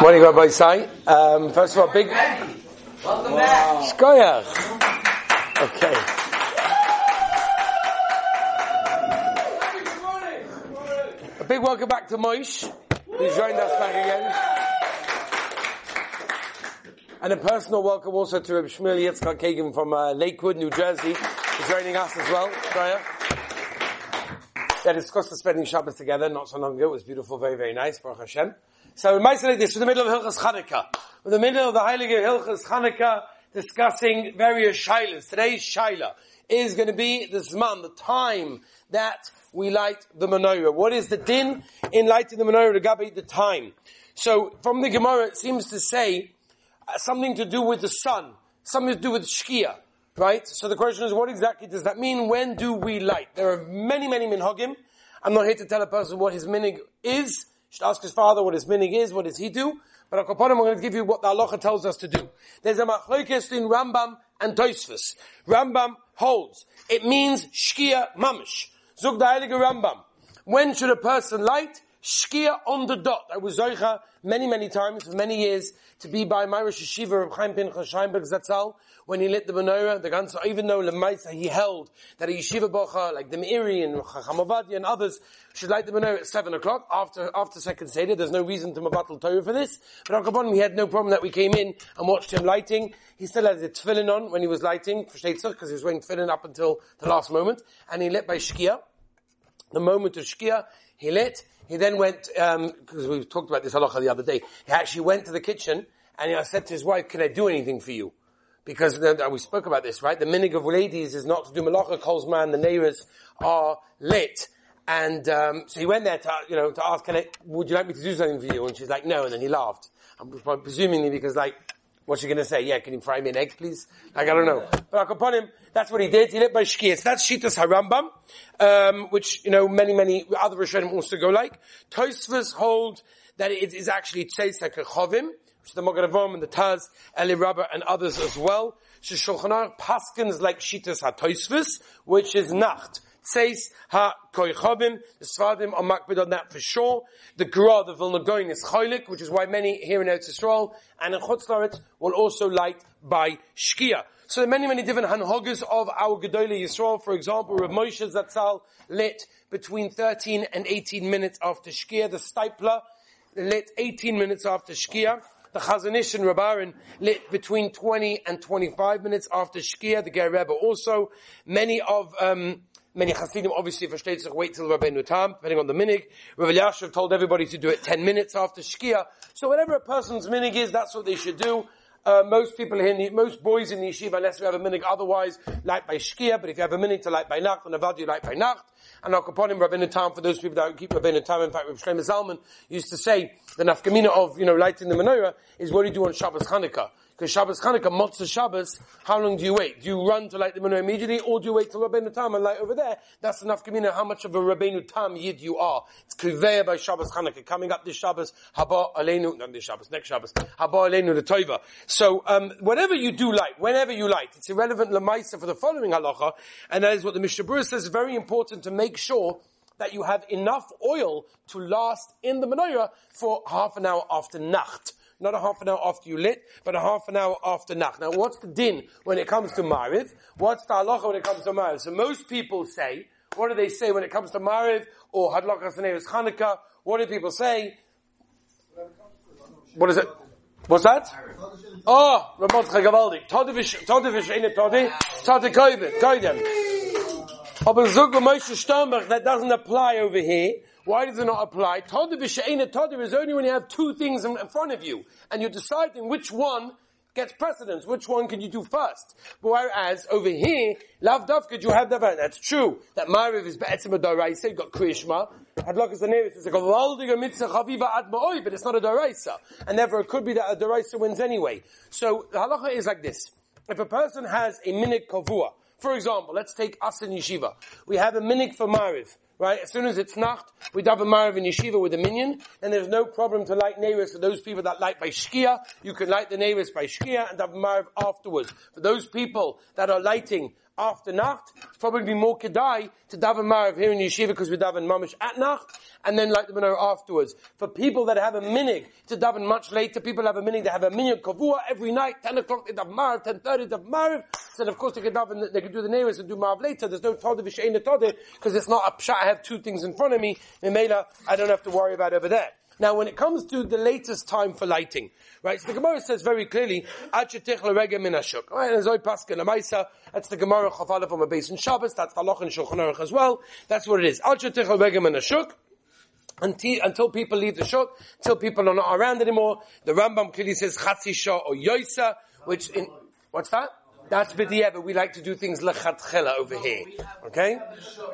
Morning, Rabbi Sai. Um, first of all, big Welcome back. Shkoyach. Okay. A big welcome back to Moish, who's joined us back again. And a personal welcome also to Reb Shmuel Yitzchak Kagan from uh, Lakewood, New Jersey, who's joining us as well. Shkoyach. Yeah, discussed the spending Shabbos together not so long ago. It was beautiful, very, very nice. Baruch Hashem. So we might say this, in the middle of Hilchas Chanukah. In the middle of the Heilige Hilchas Chanukah discussing various shilas. Today's shaila is going to be the Zman, the time that we light the menorah. What is the din in lighting the menorah? Regabe the time. So from the Gemara, it seems to say uh, something to do with the sun, something to do with Shkia. Right? So the question is, what exactly does that mean? When do we light? There are many, many minhagim. I'm not here to tell a person what his minig is. You should ask his father what his minig is, what does he do? But I'm going to give you what the halacha tells us to do. There's a machlokes in Rambam and Tosfos. Rambam holds. It means shkia mamish. Zug Rambam. When should a person light? Shkia on the dot. I was Zoicha many, many times, for many years, to be by my Rosh Yeshiva of Chaim Pinchas Scheinberg Zatzal, when he lit the menorah, the Gansa, even though Lemaisa he held that a Yeshiva Bocha, like the Meiri and Chacham and others, should light the menorah at 7 o'clock, after, after second Seder, there's no reason to Mabatal Torah for this, but Al we had no problem that we came in and watched him lighting. He still had the tefillin on when he was lighting, for because he was wearing tefillin up until the last moment, and he lit by Shkia. The moment of Shkia, he lit, he then went, because um, we talked about this halacha the other day, he actually went to the kitchen and he said to his wife, can I do anything for you? Because we spoke about this, right? The minig of ladies is not to do malacha, calls man, the neighbors are lit. And um, so he went there to, you know, to ask, can I, would you like me to do something for you? And she's like, no, and then he laughed. I'm presumingly because like, What's she gonna say? Yeah, can you fry me an egg, please? Like, I don't know. But upon him, that's what he did. He lit by shkiyas. That's Shitas Harambam, um, which, you know, many, many other Rishonim also go like. Tosfos hold that it is actually Tzeis HaKechovim, which is the Mogadavom and the Taz, Eli Rabba and others as well. Shulchan Paskins like Shitas HaTosfos, which is Nacht. Tzeis ha-koichovim. The Sfadim are makbid on that for sure. The Gra, the Vilna Gaon is cholik, which is why many here in Eretz Yisrael and in Chutz will also light by Shkia. So there are many, many different hanhogas of our Gedolei Yisrael. For example, Rav Moshe Zatzal lit between 13 and 18 minutes after Shkia. The Steipler lit 18 minutes after Shkia. The Chazon Ish and Rabarin lit between 20 and 25 minutes after Shkia. The Ger Rebbe also. Many of, um, Many Hasidim obviously versteht sich wait till Rabbeinu Tam, depending on the minig. Rav Yashav told everybody to do it 10 minutes after Shkia. So whatever a person's minig is, that's what they should do. Uh, most people here, most boys in the yeshiva, unless we have a minig otherwise, light by Shkia, but if you have a minig to light by Nacht, then Avad you light by Nacht. And Al Kaponim, Rabbeinu Tam, for those people that keep Rabbeinu Tam, in fact, Rabbi Shlomo Zalman used to say, the nafkamina of, you know, lighting the menorah is what do you do on Shabbos Chanukah. Because Shabbos Chanukah, Motzah Shabbos, how long do you wait? Do you run to light the menorah immediately, or do you wait till Rabbeinu Tam and light over there? That's enough Kamina how much of a Rabbeinu Tam yid you are. It's Kriveya by Shabbos Chanukah. Coming up this Shabbos, Haba Aleinu, not this Shabbos, next Shabbos, Haba Aleinu the Toiva. So, um, whatever you do light, whenever you light, it's irrelevant Lamaisa for the following halacha, and that is what the Mishnah Berurah says, very important to make sure that you have enough oil to last in the menorah for half an hour after Nacht not a half an hour after you lit, but a half an hour after nach. Now, what's the din when it comes to Mariv? What's the halacha when it comes to Mariv? So most people say, what do they say when it comes to Mariv or Hadlakas Nevis Chanukah? What do people say? What is it? What's that? Oh, Ramot Chagavaldi. Todivish, Todivish, it Todi? Todi Koivet, Koidem. Aber Zug Moshe Sternbuch, that doesn't apply over here. Why does it not apply? Tadav Tadav is only when you have two things in front of you, and you're deciding which one gets precedence. Which one can you do first? Whereas over here, Lav Dafka, you have that. That's true. That Mariv is Be'etzim Doraisa, you've got Krishma. Hadlok is the nearest. It's like a Valdiga Mitzvah Chaviva Ad Ma'oi, but it's not a Doraisa. And therefore it could be that a Doraisa wins anyway. So the halacha is like this. If a person has a minik kavua, for example, let's take us in yeshiva. We have a minik for Mariv right? As soon as it's Nacht, we daven Mariv in Yeshiva with a minyan, and there's no problem to light neighbors for those people that light by Shkia. You can light the neighbors by Shkia and daven Mariv afterwards. For those people that are lighting after Nacht. It's probably more Kedai to daven Marav here in Yeshiva because we daven Mamish at Nacht and then light the menorah afterwards. For people that have a minig to daven much later, people have a minig, they have a minig kavua every night, 10 o'clock they daven Marav, 10.30 they daven Marav. So of course they can daven, they can do the neighbors and do Marav later. There's no V'Shein Todeh because it's not a pshat. I have two things in front of me. in Mimela, I don't have to worry about over there. Now, when it comes to the latest time for lighting, right? So the Gemara says very clearly, "Achetich l'regem min hashuk." Right? And Zoy Paskin Amaisa. That's the Gemara Chafala from a base in Shabbos. That's the Loch in Shulchan Aruch as well. That's what it is. Achetich l'regem min hashuk. Until, until people leave the shuk, until people are not around anymore. The Rambam clearly says Chatzi Shah or Yoisa, which in, what's that? That's bidiyeva. We like to do things lechatchela over here. Okay?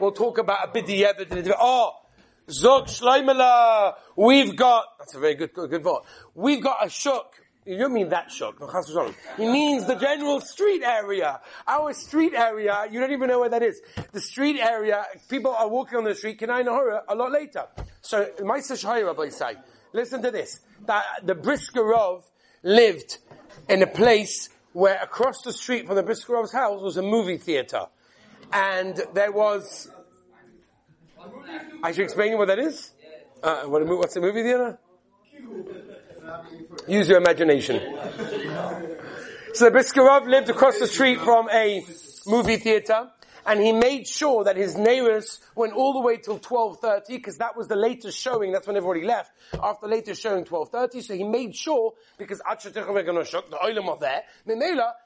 We'll talk about a bidiyeva. Oh, Zog Shleimela, we've got, that's a very good, good, good thought. We've got a shuk. You don't mean that shuk. He means the general street area. Our street area, you don't even know where that is. The street area, people are walking on the street, Kenai Nahura, a lot later. So, Maisa Shahira, say, listen to this. That the Briskerov lived in a place where across the street from the Briskerov's house was a movie theater. And there was I should explain you what that is? Uh, what, what's the movie theater? Use your imagination. So Briskerov lived across the street from a movie theater, and he made sure that his neighbors went all the way till 12.30, because that was the latest showing, that's when everybody left, after the latest showing 12.30, so he made sure, because the oilam of there,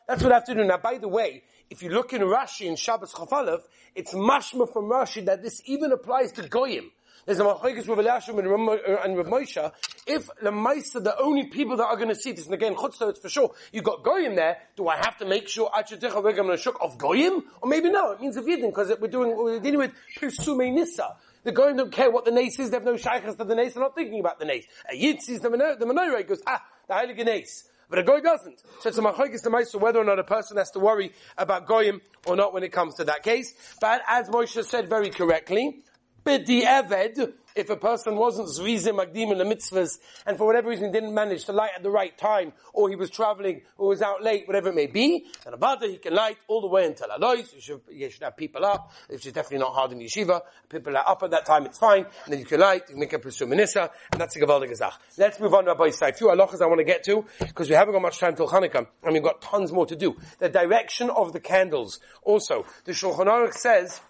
that's what I have to do. Now by the way, if you look in Rashi in Shabbos Chafalev, it's mashma from Rashi that this even applies to Goyim. There's a machlekes with Elyashiv and Rav Moshe. If the Maisa, the only people that are going to see this, and again, chutzah, it's for sure. You got Goyim there. Do I have to make sure Achatecha Regam Shuk of Goyim? Or maybe no, it means of Yidden, because we're doing, we're dealing with Pirsume Nissa. The Goyim don't care what the nace is, they have no shaykhs to the nace, they're not thinking about the nace. A Yid sees the menorah, goes, ah, the Heilige Nace. But a goy doesn't. So it's a machlokes the ma'aser whether or not a person has to worry about goyim or not when it comes to that case. But as Moshe said very correctly, b'di eved, if a person wasn't zrizim magdim in the mitzvahs, and for whatever reason didn't manage to light at the right time, or he was traveling, or was out late, whatever it may be, and about he can light all the way until alois. You should, you should have people up, is definitely not hard in yeshiva. People are up at that time, it's fine, and then you can light, you can make a pursuit minissa, and that's a gavaldig gazach. Let's move on to Rabbi Yisai. A few halachas I want to get to, because we haven't got much time till Hanukkah, and we've got tons more to do. The direction of the candles. Also, the Shulchan Aruch says,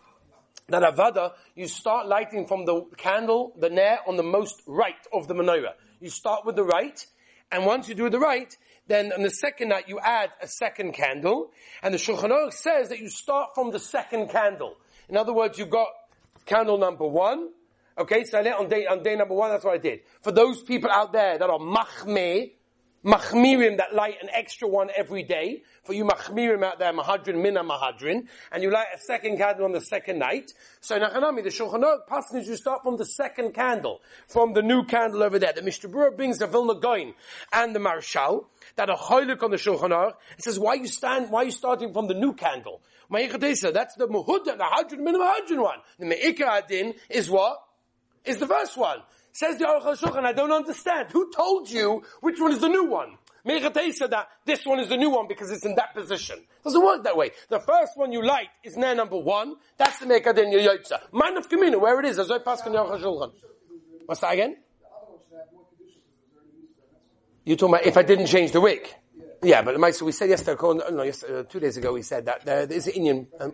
that avada, you start lighting from the candle, the nair, on the most right of the menorah. You start with the right, and once you do the right, then on the second night you add a second candle, and the Shulchan Aruch says that you start from the second candle. In other words, you've got candle number one, okay, so on day, on day number one, that's what I did. For those people out there that are machmeh, machmirim that light an extra one every day. For you machmirim out there, mahadrin mina mahadrin, and you light a second candle on the second night. So Nachanami, the Shulchan Aruch passage, you start from the second candle, from the new candle over there. The Mishnah Berurah brings the Vilna Gaon and the Maharshal that are hoilik on the Shulchan Aruch. It says, why you stand, why are you starting from the new candle? That's the Muhuda, the Hadrin mina Mahadrin one. The Me'ikah Adin is what? Is the first one. Says the Aruch HaShulchan, I don't understand. Who told you which one is the new one? Mechatei said that this one is the new one because it's in that position. Doesn't work that way. The first one you light is nair number one. That's the Mekadin Yoyotza. Man of Kamina, where it is, as I pass in Aruch HaShulchan. What's that again? You talking about if I didn't change the wick? Yeah, but the we said yesterday, no, yesterday, two days ago, we said that there is an Indian. Um,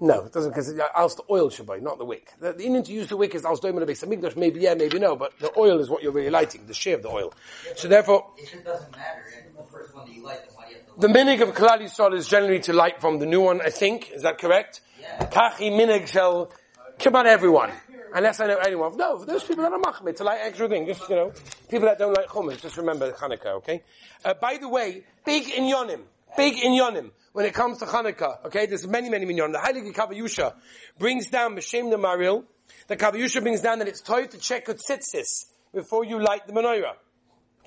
no, it doesn't, because als the oil should buy, not the wick. The, the Indian to use the wick is als doimen base maybe yeah, maybe no, but the oil is what you're really lighting, the share of the oil. So therefore, it doesn't matter. The first one that you light, why do you have to the minig of Kalal Yisrael is generally to light from the new one, I think. Is that correct? Yeah. Kachi minig shall come on everyone. Unless I know anyone. No, for those people that are machmir, to light extra thing, just, you know, people that don't like chumash, just remember Hanukkah, okay? Uh, by the way, big in Yonim, big in Yonim when it comes to Hanukkah. Okay, there's many, many minyan. The Heilige Kav HaYashar brings down B'Shem the Maril. The Kav HaYashar brings down that it's time to check your tzitzis before you light the menorah.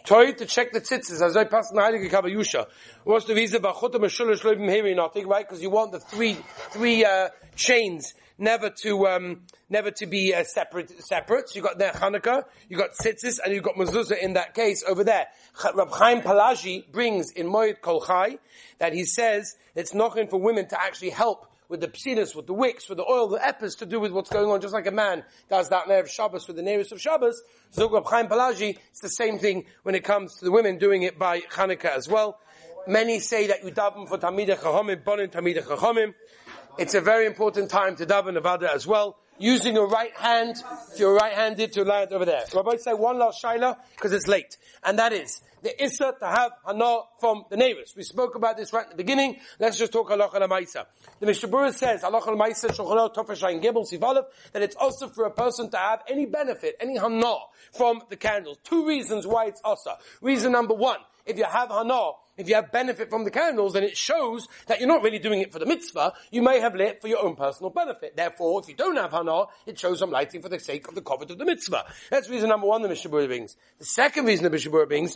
Toy to check the tzitzis, as I pass in the Heilige Kav HaYashar. What's the reason? Hevi nothing, right? Because you want the three, three, uh, chains never to, um, never to be uh, separate, separate. So you got there Hanukkah, you got tzitzis, and you got mezuzah in that case over there. Rab Chaim Palaji brings in Moed Kol Chai that he says it's nothing for women to actually help with the psinus, with the wicks, with the oil, the epis to do with what's going on, just like a man does that in Shabbos with the nearest of Shabbos. Zog Rab Chaim Palaji, it's the same thing when it comes to the women doing it by Hanukkah as well. Many say that you daven for Tamidei Chachamim, Bonin Tamidei Chachamim. It's a very important time to daven it as well. Using your right hand, if you're right-handed, to land over there. Rabbi say one last shaila, because it's late. And that is, the issa to have hana from the neighbors. We spoke about this right at the beginning. Let's just talk halacha lemaisa. The Mishnah Berurah says halacha lemaisa shochalot tofeshayin gibel sivalev that it's also for a person to have any benefit, any hana from the candles. Two reasons why it's also. Reason number one, if you have hana, if you have benefit from the candles, then it shows that you're not really doing it for the mitzvah. You may have lit for your own personal benefit. Therefore, if you don't have hana, it shows I'm lighting for the sake of the covet of the mitzvah. That's reason number one the Mishnah Berurah brings. The second reason the Mishnah Berurah brings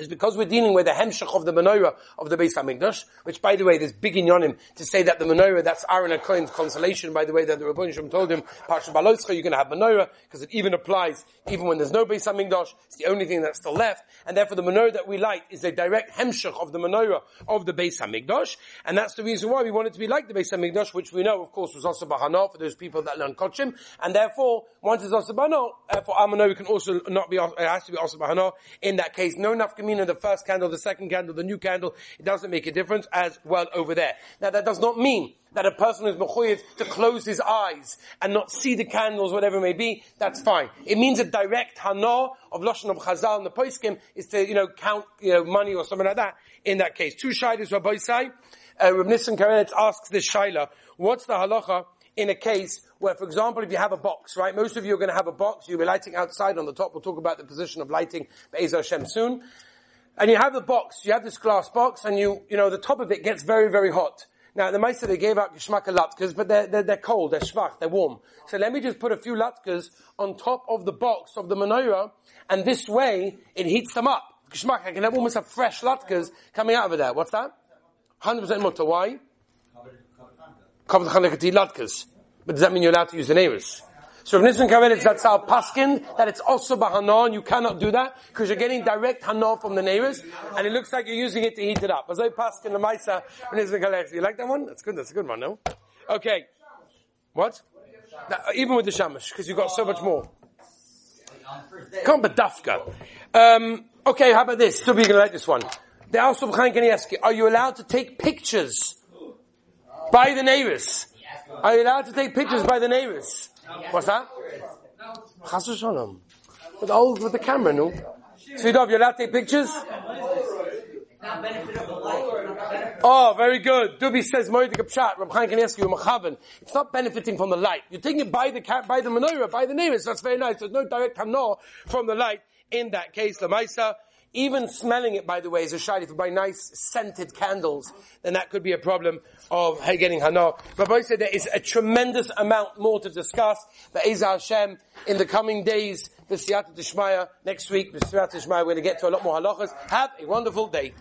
is because we're dealing with the hemshach of the menorah of the Beis Hamikdash, which by the way, there's big inyonim to say that the menorah, that's Aaron Cohen's consolation, by the way, that the Rabbi Shem told him, Parsha Baloscha, you're going to have menorah, because it even applies, even when there's no Beis Hamikdash, it's the only thing that's still left, and therefore the menorah that we light is a direct hemshach of the menorah of the Beis Hamikdash, and that's the reason why we want it to be like the Beis Hamikdash, which we know, of course, was also Bahana for those people that learn Kochim, and therefore, once it's also Bahana, for our menorah can also not be, it has to be also Bahana, in that case, no nafkamina, the first candle, the second candle, the new candle, it doesn't make a difference as well over there. Now that does not mean that a person is mechuyev to close his eyes and not see the candles, whatever it may be, that's fine. It means a direct hana of lashon of chazal and the poiskim is to, you know, count, you know, money or something like that. In that case, two shaylas Rabbi Sai, uh, Rav Nissen Karelitz asks this shayla, what's the halacha in a case where, for example, if you have a box, right? Most of you are going to have a box. You'll be lighting outside on the top. We'll talk about the position of lighting Be'ez Hashem soon and you have the box, you have this glass box, and you, you know, the top of it gets very, very hot. Now, the Meister, they gave out geschmacke latkes, but they're, they're, they're, cold, they're schwach, they're warm. So let me just put a few latkes on top of the box of the menorah, and this way, it heats them up. Geschmack, I can have almost have fresh latkes coming out of there. What's that? 100% mutter. Why? Covered Chanukah latkes. But does that mean you're allowed to use the neighbors? So if Nissen Karelitz that's our paskin, that it's also bahana, and you cannot do that, because you're getting direct hana from the neighbors, and it looks like you're using it to heat it up. As I paskin the maisa, Nissen Karelitz. You like that one? That's good, that's a good one, no? Okay. What? Now, even with the shamash, because you've got so much more. Come dafka. Um, okay, how about this? Still, going to like this one. The also Are you allowed to take pictures by the neighbors? Are you allowed to take pictures by the neighbors? What's that? Chas Shalom. With the old, with the camera, no? Svidov, you're allowed to take pictures? Oh, very good. Dubi says, Moedik Pshat, Rab Chaim can ask you, Machavan. It's not benefiting from the light. You're taking it by the, by the menorah, by the neighbors. That's very nice. There's no direct hana from the light. In that case, the Maisa, even smelling it, by the way, is a shayla. If you buy nice scented candles, then that could be a problem of getting hana. Rabbi said there is a tremendous amount more to discuss. But Eza Hashem, in the coming days, the Siyata Dishmaya, next week, the Siyata Dishmaya, we're going to get to a lot more halachas. Have a wonderful day.